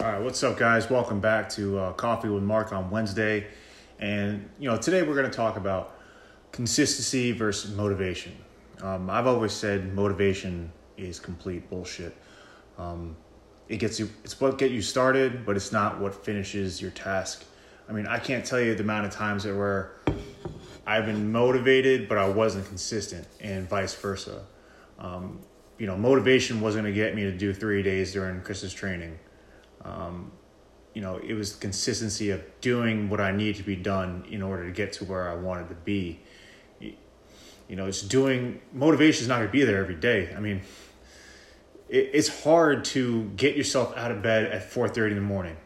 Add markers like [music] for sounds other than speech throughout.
All right, what's up, guys? Welcome back to uh, Coffee with Mark on Wednesday. And, you know, today we're going to talk about consistency versus motivation. Um, I've always said motivation is complete bullshit. Um, it gets you, it's what get you started, but it's not what finishes your task. I mean, I can't tell you the amount of times that where I've been motivated, but I wasn't consistent, and vice versa. Um, you know, motivation wasn't going to get me to do three days during Chris's training. Um, you know, it was consistency of doing what I need to be done in order to get to where I wanted to be. You know, it's doing motivation is not going to be there every day. I mean, it, it's hard to get yourself out of bed at four thirty in the morning,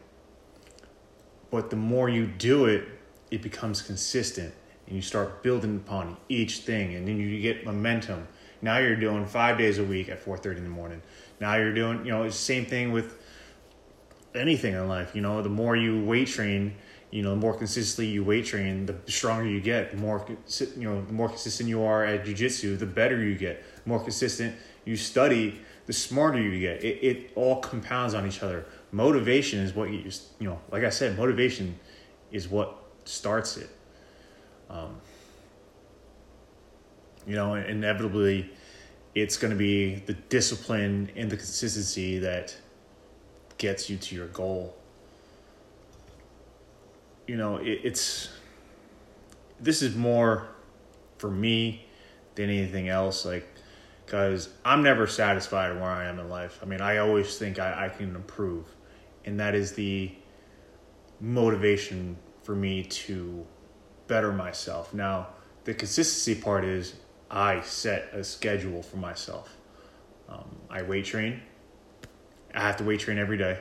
but the more you do it, it becomes consistent, and you start building upon each thing, and then you get momentum. Now you're doing five days a week at four thirty in the morning. Now you're doing, you know, it's the same thing with anything in life. You know, the more you weight train, you know, the more consistently you weight train, the stronger you get. The more you know, the more consistent you are at jujitsu, the better you get. The more consistent you study, the smarter you get. It it all compounds on each other. Motivation is what you you know, like I said, motivation is what starts it. Um, you know, inevitably, it's going to be the discipline and the consistency that gets you to your goal. You know, it, it's this is more for me than anything else. Like, because I'm never satisfied where I am in life. I mean, I always think I, I can improve, and that is the motivation for me to better myself. Now, the consistency part is I set a schedule for myself. Um, I weight train I have to weight train every day.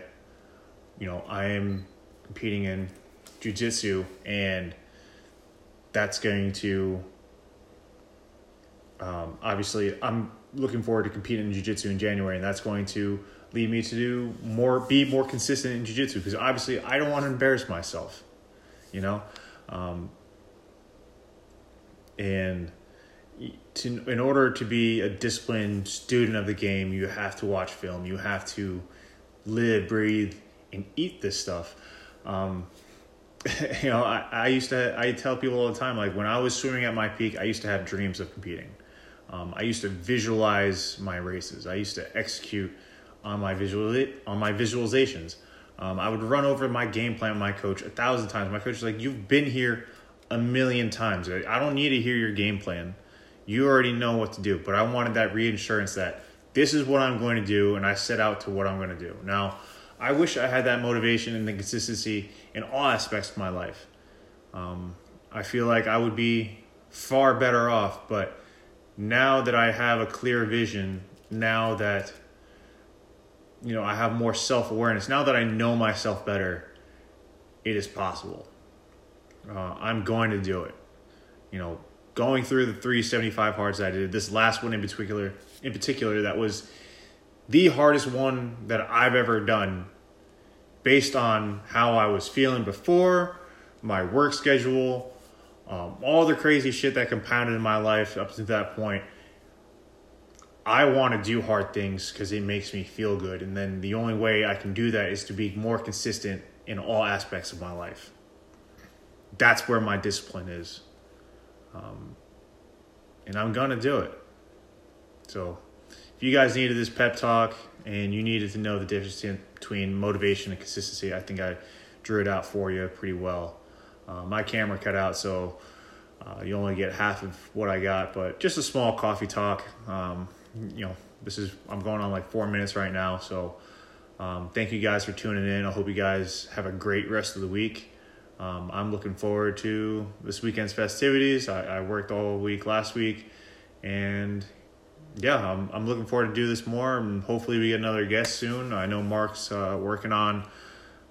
You know, I am competing in jujitsu, and that's going to um, obviously I'm looking forward to competing in jiu-jitsu in January and that's going to lead me to do more be more consistent in jiu-jitsu because obviously I don't want to embarrass myself you know um, and to, in order to be a disciplined student of the game, you have to watch film. You have to live, breathe, and eat this stuff. Um, [laughs] you know, I, I used to, I tell people all the time, like when I was swimming at my peak, I used to have dreams of competing. Um, I used to visualize my races. I used to execute on my visual on my visualizations. Um, I would run over my game plan with my coach a thousand times. My coach was like, "You've been here a million times. I don't need to hear your game plan you already know what to do. But I wanted that reassurance that this is what I'm going to do, and I set out to what I'm going to do. Now, I wish I had that motivation and the consistency in all aspects of my life. Um, I feel like I would be far better off, but now that I have a clear vision, now that you know I have more self awareness, now that I know myself better, it is possible. Uh, I'm going to do it. You know, going through the 375 hards I did, this last one in particular, in particular, that was the hardest one that I've ever done based on how I was feeling before, my work schedule, um, all the crazy shit that compounded in my life up to that point. I want to do hard things because it makes me feel good. And then the only way I can do that is to be more consistent in all aspects of my life. That's where my discipline is. Um, and I'm going to do it. So if you guys needed this pep talk and you needed to know the difference between motivation and consistency, I think I drew it out for you pretty well. Uh, my camera cut out, so uh, you only get half of what I got, but just a small coffee talk. Um, you know, this is, I'm going on like four minutes right now, so um, thank you guys for tuning in. I hope you guys have a great rest of the week. Um, I'm looking forward to this weekend's festivities. I, I, worked all week last week, and yeah, I'm, I'm looking forward to do this more, and hopefully we get another guest soon. I know Mark's uh, working on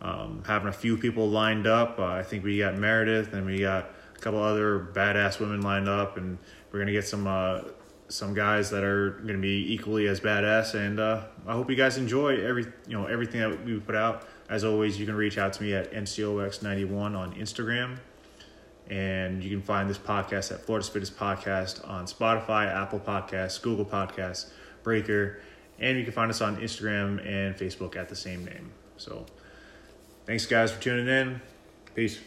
um, having a few people lined up. Uh, I think we got Meredith, and we got a couple other badass women lined up, and we're gonna get some uh, some guys that are gonna be equally as badass. And uh, I hope you guys enjoy every you know everything that we put out. As always, you can reach out to me at NCOX91 on Instagram. And you can find this podcast at Florida's Fittest Podcast on Spotify, Apple Podcasts, Google Podcasts, Breaker, and you can find us on Instagram and Facebook at the same name. So Thanks, guys, for tuning in. Peace.